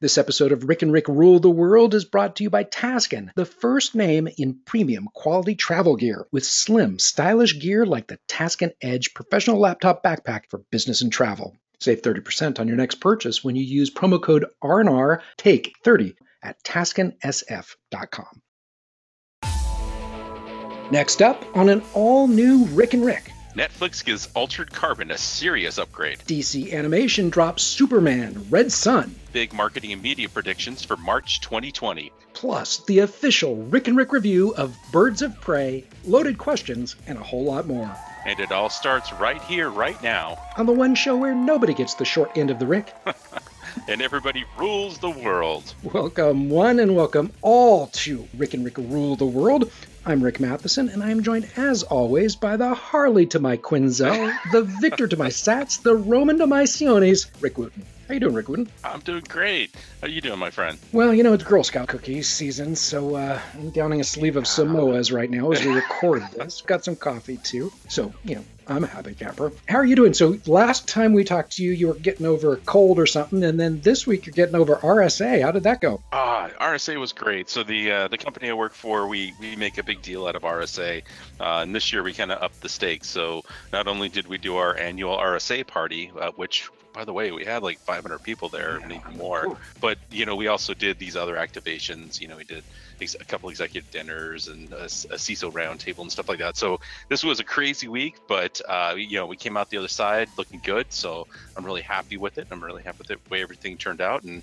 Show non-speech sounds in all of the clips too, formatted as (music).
This episode of Rick and Rick Rule the World is brought to you by Taskin, the first name in premium quality travel gear, with slim, stylish gear like the Taskin Edge professional laptop backpack for business and travel. Save 30% on your next purchase when you use promo code RNR Take 30 at TaskinSF.com. Next up on an all new Rick and Rick. Netflix gives Altered Carbon a serious upgrade. DC Animation drops Superman Red Sun. Big marketing and media predictions for March 2020. Plus, the official Rick and Rick review of Birds of Prey, loaded questions, and a whole lot more. And it all starts right here, right now. On the one show where nobody gets the short end of the Rick. (laughs) and everybody rules the world. Welcome, one, and welcome all to Rick and Rick Rule the World. I'm Rick Matheson, and I am joined, as always, by the Harley to my Quinzel, the Victor to my Zsasz, the Roman to my Sionis, Rick Wooten. How you doing, Rick Wooten? I'm doing great. How you doing, my friend? Well, you know, it's Girl Scout cookies season, so uh, I'm downing a sleeve of Samoas right now as we record (laughs) this. Got some coffee, too. So, you know, I'm a happy camper. How are you doing? So last time we talked to you, you were getting over a cold or something, and then this week you're getting over RSA. How did that go? Ah, RSA was great. So the uh, the company I work for, we we make a big deal out of RSA, uh, and this year we kind of upped the stakes. So not only did we do our annual RSA party, uh, which by the way, we had like 500 people there, yeah. and even more. But you know, we also did these other activations. You know, we did a couple executive dinners and a, a CISO roundtable and stuff like that. So this was a crazy week, but uh, you know we came out the other side looking good. So I'm really happy with it. I'm really happy with the way everything turned out. And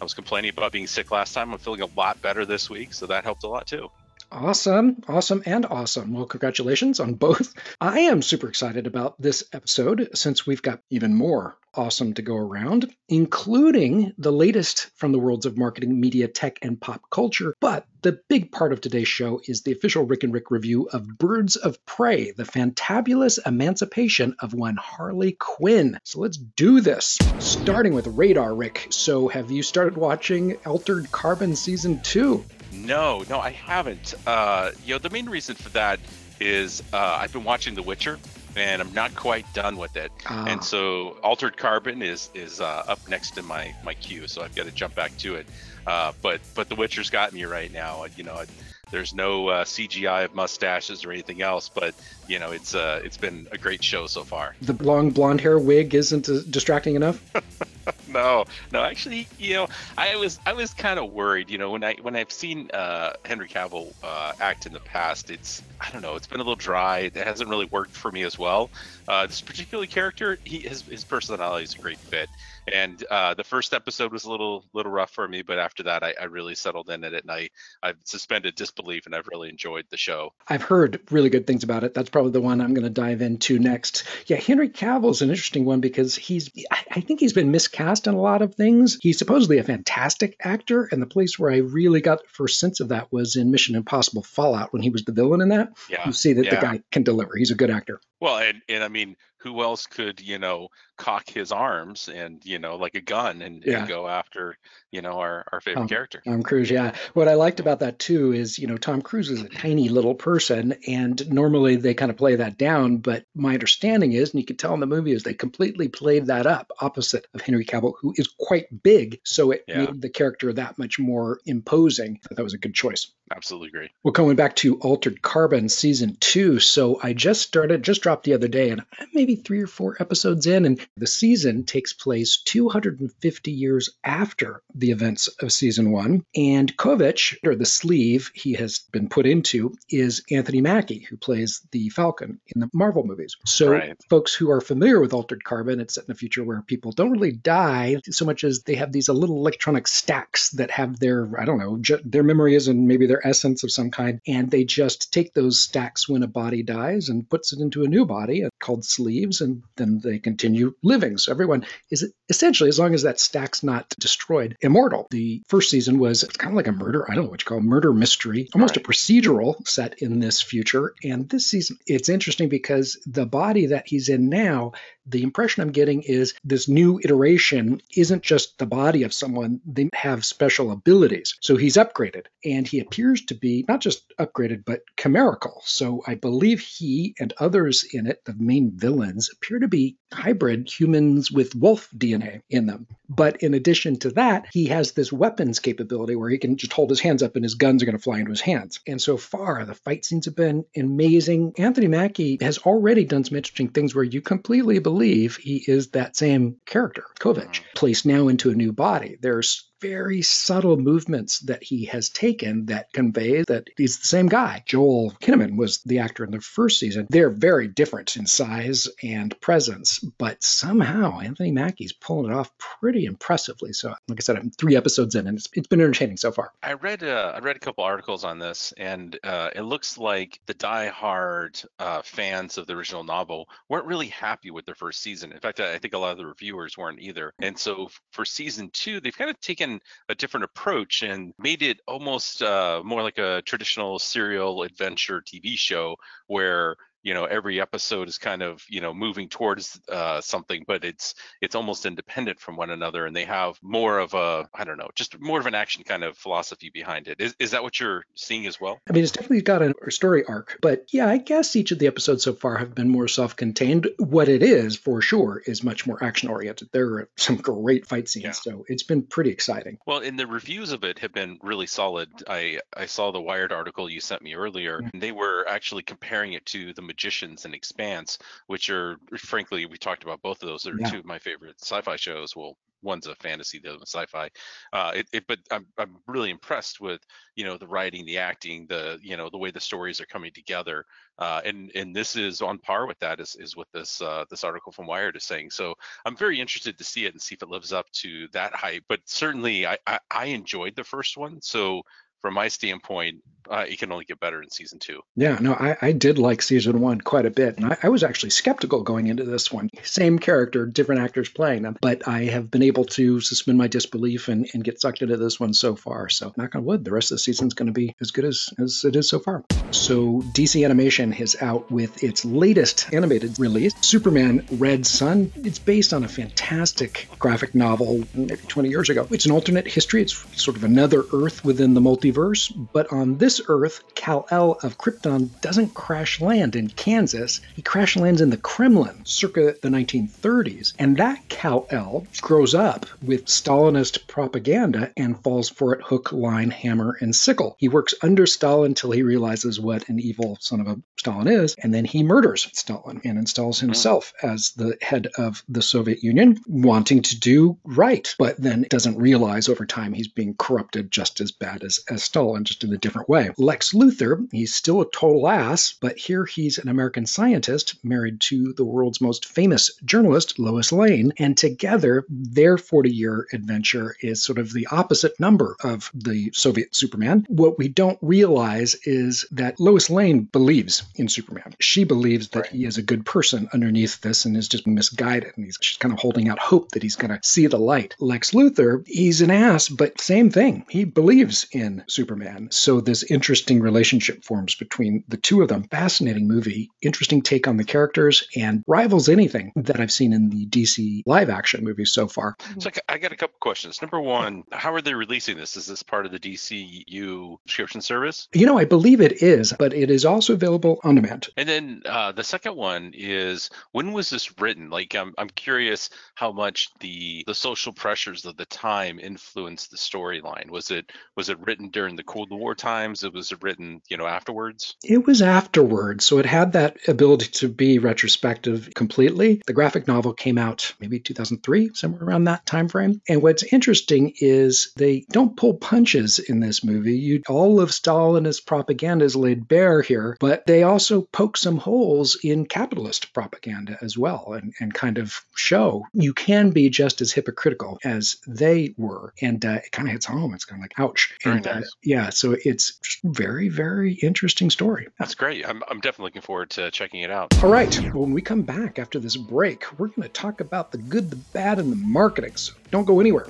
I was complaining about being sick last time. I'm feeling a lot better this week, so that helped a lot too. Awesome, awesome, and awesome. Well, congratulations on both. (laughs) I am super excited about this episode since we've got even more awesome to go around, including the latest from the worlds of marketing, media, tech, and pop culture. But the big part of today's show is the official Rick and Rick review of Birds of Prey, the fantabulous emancipation of one Harley Quinn. So let's do this. Starting with Radar, Rick. So have you started watching Altered Carbon Season 2? No, no, I haven't. Uh, you know, the main reason for that is uh, I've been watching The Witcher, and I'm not quite done with it. Ah. And so Altered Carbon is is uh, up next in my my queue, so I've got to jump back to it. Uh, but but The Witcher's got me right now. You know, there's no uh, CGI of mustaches or anything else, but you know, it's uh, it's been a great show so far. The long blonde hair wig isn't uh, distracting enough. (laughs) (laughs) no, no, actually, you know, I was I was kind of worried. You know, when I when I've seen uh, Henry Cavill uh, act in the past, it's I don't know, it's been a little dry. It hasn't really worked for me as well. Uh, this particular character, he his his personality is a great fit and uh, the first episode was a little little rough for me but after that I, I, really settled in it and I, i've suspended disbelief and i've really enjoyed the show i've heard really good things about it that's probably the one i'm going to dive into next yeah henry cavill's an interesting one because he's i think he's been miscast in a lot of things. He's supposedly a fantastic actor and the place where i really got the first sense of that was in mission impossible fallout when he was the villain in that. Yeah you see that yeah. the guy can deliver. He's a good actor. Well and, and i mean who else could you know cock his arms and you know like a gun and, yeah. and go after you know our, our favorite um, character. Tom cruise yeah. What i liked about that too is you know tom cruise is a tiny little person and normally they kind of play that down but my understanding is and you can tell in the movie is they completely played that up opposite of henry cavill who is quite big so it yeah. made the character that much more imposing. That was a good choice. Absolutely great well coming back to altered carbon season two so i just started just dropped the other day and maybe three or four episodes in and the season takes place 250 years after the events of season one. And Kovacs, or the sleeve he has been put into, is Anthony Mackie, who plays the Falcon in the Marvel movies. So, right. folks who are familiar with Altered Carbon, it's set in a future where people don't really die so much as they have these uh, little electronic stacks that have their, I don't know, ju- their memories and maybe their essence of some kind. And they just take those stacks when a body dies and puts it into a new body uh, called sleeves, and then they continue living. So everyone is essentially, as long as that stack's not destroyed, immortal. The first season was kind of like a murder, I don't know what you call it, murder mystery, almost right. a procedural set in this future. And this season, it's interesting because the body that he's in now the impression I'm getting is this new iteration isn't just the body of someone, they have special abilities. So he's upgraded, and he appears to be not just upgraded, but chimerical. So I believe he and others in it, the main villains, appear to be hybrid humans with wolf DNA in them. But in addition to that, he has this weapons capability where he can just hold his hands up and his guns are going to fly into his hands. And so far, the fight scenes have been amazing. Anthony Mackie has already done some interesting things where you completely believe he is that same character, Kovacs, mm-hmm. placed now into a new body. There's very subtle movements that he has taken that convey that he's the same guy. Joel Kinnaman was the actor in the first season. They're very different in size and presence, but somehow Anthony Mackie's pulling it off pretty impressively. So, like I said, I'm three episodes in, and it's, it's been entertaining so far. I read uh, I read a couple articles on this, and uh, it looks like the die-hard uh, fans of the original novel weren't really happy with their first season. In fact, I think a lot of the reviewers weren't either. And so for season two, they've kind of taken a different approach and made it almost uh, more like a traditional serial adventure TV show where you know every episode is kind of you know moving towards uh, something but it's it's almost independent from one another and they have more of a i don't know just more of an action kind of philosophy behind it. Is, is that what you're seeing as well? I mean it's definitely got a story arc but yeah i guess each of the episodes so far have been more self-contained. What it is for sure is much more action oriented there are some great fight scenes yeah. so it's been pretty exciting. Well and the reviews of it have been really solid. I i saw the wired article you sent me earlier mm-hmm. and they were actually comparing it to the Magicians and Expanse, which are frankly we talked about both of those. They're yeah. two of my favorite sci-fi shows. Well, one's a fantasy, the other sci-fi. Uh, it, it, but I'm I'm really impressed with you know the writing, the acting, the you know the way the stories are coming together. Uh, and and this is on par with that is is what this uh, this article from Wired is saying. So I'm very interested to see it and see if it lives up to that hype. But certainly I I, I enjoyed the first one, so from my standpoint, uh, it can only get better in season two. Yeah, no, I, I did like season one quite a bit. And I, I, was actually skeptical going into this one. Same character, different actors playing them. But I have been able to suspend my disbelief and, and get sucked into this one so far. So, knock on wood, the rest of the season's going to be as good as, as it is so far. So, DC Animation is out with its latest animated release, Superman Red Sun. It's based on a fantastic graphic novel maybe 20 years ago. It's an alternate history, it's sort of another Earth within the multiverse. But on this Earth, Kal-El of Krypton doesn't crash land in Kansas. He crash lands in the Kremlin circa the 1930s. And that Kal-El grows up with Stalinist propaganda and falls for it hook, line, hammer, and sickle. He works under Stalin until he realizes what an evil son of a Stalin is, and then he murders Stalin and installs hmm. himself as the head of the Soviet Union, wanting to do right, but then doesn't realize over time he's being corrupted just as bad as, as Stalin, just in a different way. Lex Luthor, he's still a total ass, but here he's an American scientist married to the world's most famous journalist, Lois Lane, and together their 40 year adventure is sort of the opposite number of the Soviet Superman. What we don't realize is that Lois Lane believes in Superman. She believes that right. he is a good person underneath this and is just misguided, and he's she's kind of holding out hope that he's going to see the light. Lex Luthor, he's an ass, but same thing. He believes in Superman. So this interesting relationship forms between the two of them. Fascinating movie, interesting take on the characters, and rivals anything that I've seen in the DC live action movies so far. So I got a couple questions. Number one, how are they releasing this? Is this part of the DCU subscription service? You know, I believe it is, but it is also available on demand. And then uh, the second one is when was this written? Like, I'm, I'm curious how much the the social pressures of the time influenced the storyline. Was it was it written during the Cold War times? It was written, you know, afterwards? It was afterwards, so it had that ability to be retrospective completely. The graphic novel came out maybe 2003, somewhere around that time frame. And what's interesting is they don't pull punches in this movie. You, all of Stalinist propaganda is laid bare here, but they also poke some holes in capitalist propaganda as well, and, and kind of show you can be just as hypocritical as they were. And uh, it kind of hits home. It's kind of like, ouch. Very and, uh, nice. uh, yeah, so it's very, very interesting story. That's great. I'm, I'm definitely looking forward to checking it out. All right. Well, when we come back after this break, we're going to talk about the good, the bad, and the marketing. So don't go anywhere.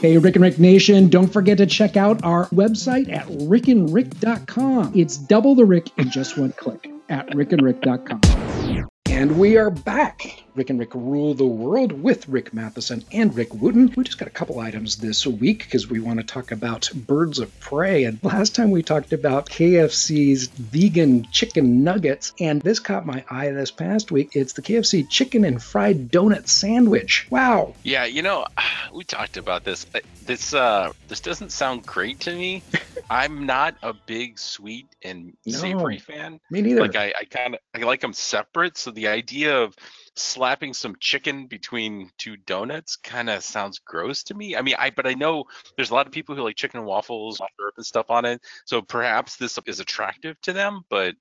Hey, Rick and Rick Nation, don't forget to check out our website at rickandrick.com. It's double the Rick in just one click at rickandrick.com. And we are back. Rick and Rick Rule the World with Rick Matheson and Rick Wooten. We just got a couple items this week because we want to talk about birds of prey. And last time we talked about KFC's vegan chicken nuggets, and this caught my eye this past week. It's the KFC chicken and fried donut sandwich. Wow. Yeah, you know, (sighs) we talked about this. Uh, this uh this doesn't sound great to me. (laughs) I'm not a big sweet and No. savory fan. Me neither. Like I, I kind of I like them separate. So the idea of slapping some chicken between two donuts kind of sounds gross to me. I mean, I but I know there's a lot of people who like chicken and waffles, syrup and stuff on it. So perhaps this is attractive to them, but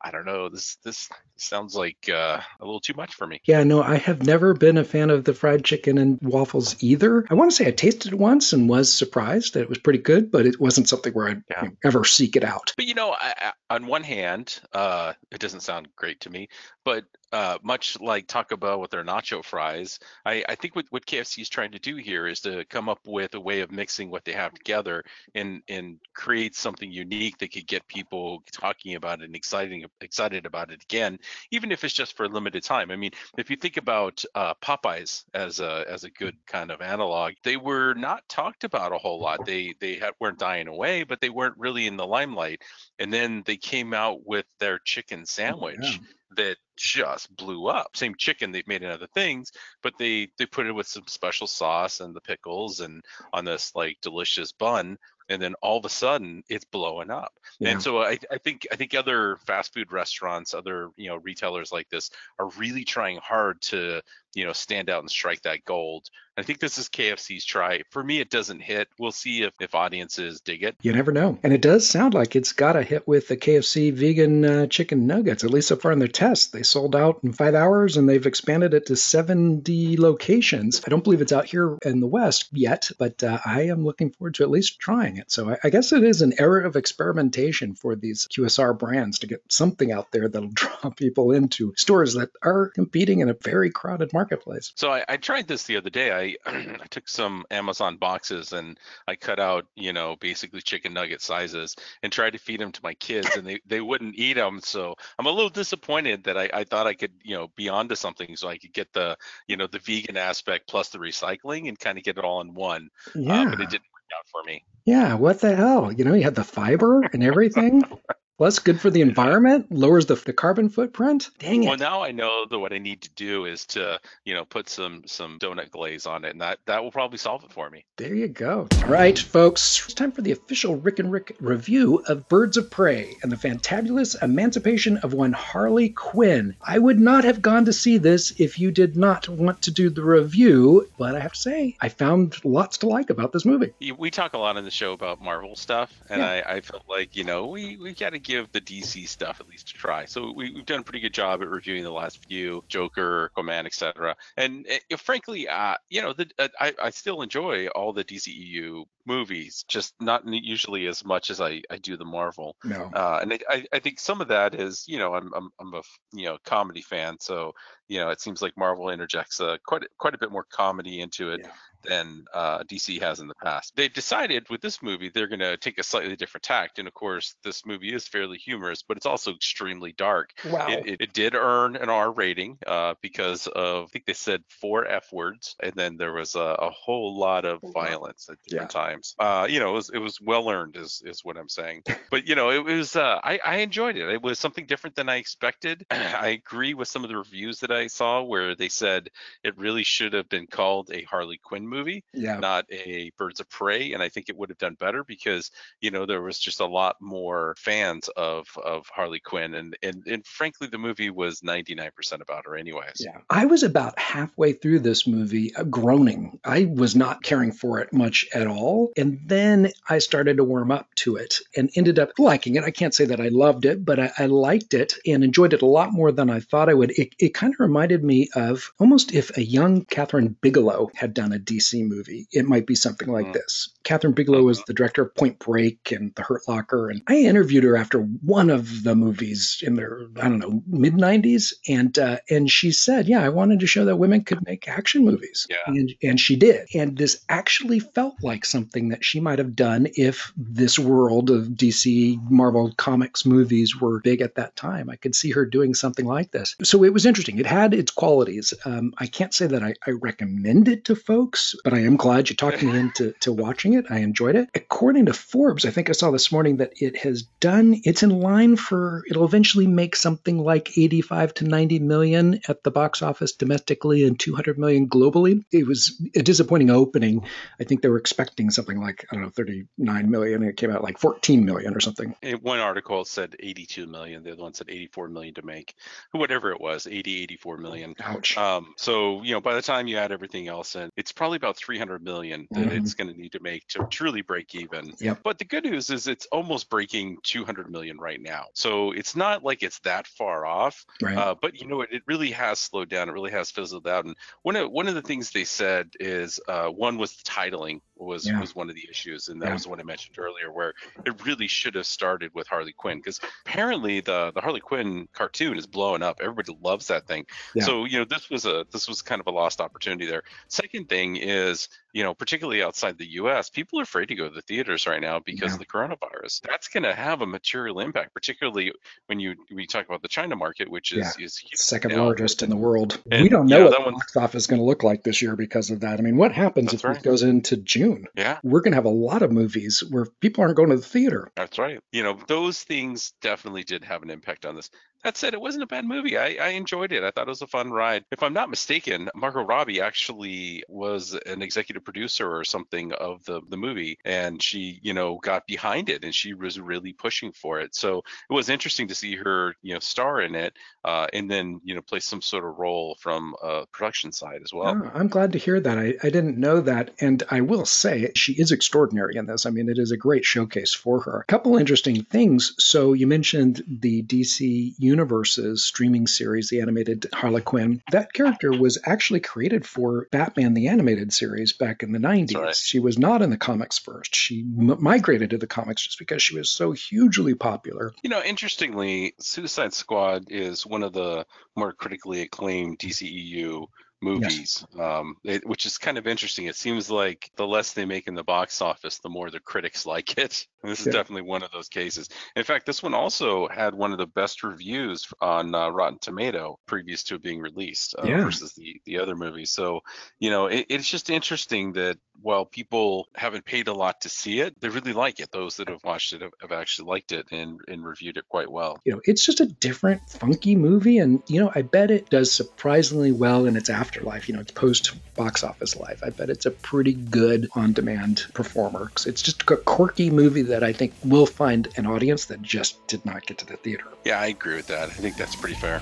I don't know. This this sounds like uh, a little too much for me. Yeah, no, I have never been a fan of the fried chicken and waffles either. I want to say I tasted it once and was surprised that it was pretty good, but it wasn't something where I'd Yeah. you know, ever seek it out. But you know, I, I, on one hand, uh, it doesn't sound great to me. But uh, much like Taco Bell with their nacho fries, I, I think what, what KFC is trying to do here is to come up with a way of mixing what they have together and and create something unique that could get people talking about it and exciting excited about it again, even if it's just for a limited time. I mean, if you think about uh, Popeyes as a as a good kind of analog, they were not talked about a whole lot. They they had, weren't dying away, but they weren't really in the limelight. And then they came out with their chicken sandwich yeah. that just blew up. Same chicken they've made in other things, but they they put it with some special sauce and the pickles and on this like delicious bun. And then all of a sudden, it's blowing up. Yeah. And so I, I think I think other fast food restaurants, other you know retailers like this, are really trying hard to you know stand out and strike that gold. I think this is KFC's try. For me, it doesn't hit. We'll see if if audiences dig it. You never know. And it does sound like it's got a hit with the KFC vegan uh, chicken nuggets, at least so far in their test. They sold out in five hours and they've expanded it to 70 locations. I don't believe it's out here in the West yet, but uh, I am looking forward to at least trying it. So I, I guess it is an era of experimentation for these QSR brands to get something out there that'll (laughs) draw people into stores that are competing in a very crowded marketplace. So I, I tried this the other day. I (clears throat) I took some Amazon boxes and I cut out, you know, basically chicken nugget sizes and tried to feed them to my kids, and they, they wouldn't eat them. So I'm a little disappointed that I, I thought I could, you know, be onto something so I could get the, you know, the vegan aspect plus the recycling and kind of get it all in one. Yeah. Uh, but it didn't work out for me. Yeah, what the hell? You know, you had the fiber and everything. (laughs) Plus, good for the environment, lowers the, the carbon footprint. Dang it. Well, now I know that what I need to do is to, you know, put some some donut glaze on it, and that that will probably solve it for me. There you go. All right, folks, it's time for the official Rick and Rick review of Birds of Prey and the fantabulous emancipation of one Harley Quinn. I would not have gone to see this if you did not want to do the review, but I have to say, I found lots to like about this movie. We talk a lot on the show about Marvel stuff, and Yeah. I, I felt like you know we we got to give the DC stuff at least a try. So we, we've done a pretty good job at reviewing the last few Joker, Aquaman, etc. And uh, frankly, uh, you know, the, uh, I I still enjoy all the DCEU movies, just not usually as much as I I do the Marvel. No. Uh, and I, I, think some of that is, you know, I'm, I'm, I'm a, you know, comedy fan. So, you know, it seems like Marvel interjects uh, quite, a- quite a bit more comedy into it Yeah. than uh, DC has in the past. They decided with this movie, they're going to take a slightly different tact. And of course, this movie is fairly humorous, but it's also extremely dark. Wow. It, it, it did earn an R rating uh, because of, I think they said four F words, and then there was a, a whole lot of violence at different times. Uh, you know, it was, it was well earned, is, is what I'm saying. but you know, it was, uh, I, I enjoyed it. It was something different than I expected. (clears throat) I agree with some of the reviews that I saw where they said it really should have been called a Harley Quinn movie yeah. not a Birds of Prey, and I think it would have done better because you know there was just a lot more fans of of Harley Quinn, and and, and frankly the movie was 99% about her anyways. Yeah. I was about halfway through this movie uh, groaning. I was not caring for it much at all. And then I started to warm up to it and ended up liking it. I can't say that I loved it, but I, I liked it and enjoyed it a lot more than I thought I would. It, it kind of reminded me of almost if a young Kathryn Bigelow had done a DC movie, it might be something like Mhm. this. Kathryn Bigelow was the director of Point Break and The Hurt Locker. And I interviewed her after one of the movies in their, I don't know, mid 90s. And, uh, and she said, Yeah, I wanted to show that women could make action movies. Yeah. And, and she did. And this actually felt like something that she might have done if this world of DC Marvel Comics movies were big at that time. I could see her doing something like this. So it was interesting. It had its qualities. Um, I can't say that I, I recommend it to folks, but I am glad you talked me into to watching it. I enjoyed it. According to Forbes, I think I saw this morning that it has done, it's in line for, it'll eventually make something like 85 to 90 million at the box office domestically and 200 million globally. It was a disappointing opening. I think they were expecting something like, I don't know, 39 million. It came out like 14 million or something. In one article said 82 million. The other one said 84 million to make, whatever it was, 80, 84 million. Ouch. Um, so you know, by the time you add everything else in, it's probably about 300 million that Mhm. it's going to need to make to truly break even. Yep. But the good news is it's almost breaking 200 million right now. So it's not like it's that far off. right. Uh, but you know, it, it really has slowed down. It really has fizzled out. And one of one of the things they said is uh, one was the titling was Yeah. was one of the issues, and that Yeah. was the one I mentioned earlier, where it really should have started with Harley Quinn because apparently the the Harley Quinn cartoon is blowing up. Everybody loves that thing. Yeah. So you know, this was a this was kind of a lost opportunity there. Second thing is you know, particularly outside the U.S., people are afraid to go to the theaters right now because of the coronavirus. That's going to have a material impact, particularly when you we talk about the China market, which is is second now. largest in the world. And, we don't know what the box office is going to look like this year because of that. I mean, what happens if right. it goes into June? Yeah, We're going to have a lot of movies where people aren't going to the theater. that's right. You know, those things definitely did have an impact on this. That said, it wasn't a bad movie. I, I enjoyed it. I thought it was a fun ride. If I'm not mistaken, Margot Robbie actually was an executive producer or something of the, the movie, and she, you know, got behind it and she was really pushing for it. So it was interesting to see her, you know, star in it uh, and then, you know, play some sort of role from a production side as well. Oh, I'm glad to hear that. I, I didn't know that. And I will say she is extraordinary in this. I mean, it is a great showcase for her. A couple interesting things. So you mentioned the DC Universe's streaming series, the animated Harley Quinn. That character was actually created for Batman the animated series back in the 90s. right. She was not in the comics first. She m- migrated to the comics just because she was so hugely popular. You know, interestingly, Suicide Squad is one of the more critically acclaimed DCEU movies, um, it, which is kind of interesting. It seems like the less they make in the box office, the more the critics (laughs) like it. And this is Yeah. definitely one of those cases. In fact, this one also had one of the best reviews on uh, Rotten Tomato previous to it being released uh, Yeah. versus the, the other movie. So, you know, it, it's just interesting that while people haven't paid a lot to see it, they really like it. Those that have watched it have, have actually liked it and, and reviewed it quite well. you know, it's just a different, funky movie. And, you know, I bet it does surprisingly well in its afterlife, you know, its post box office life. I bet it's a pretty good on demand performer. It's just a quirky movie that I think will find an audience that just did not get to the theater. Yeah, I agree with that. I think that's pretty fair.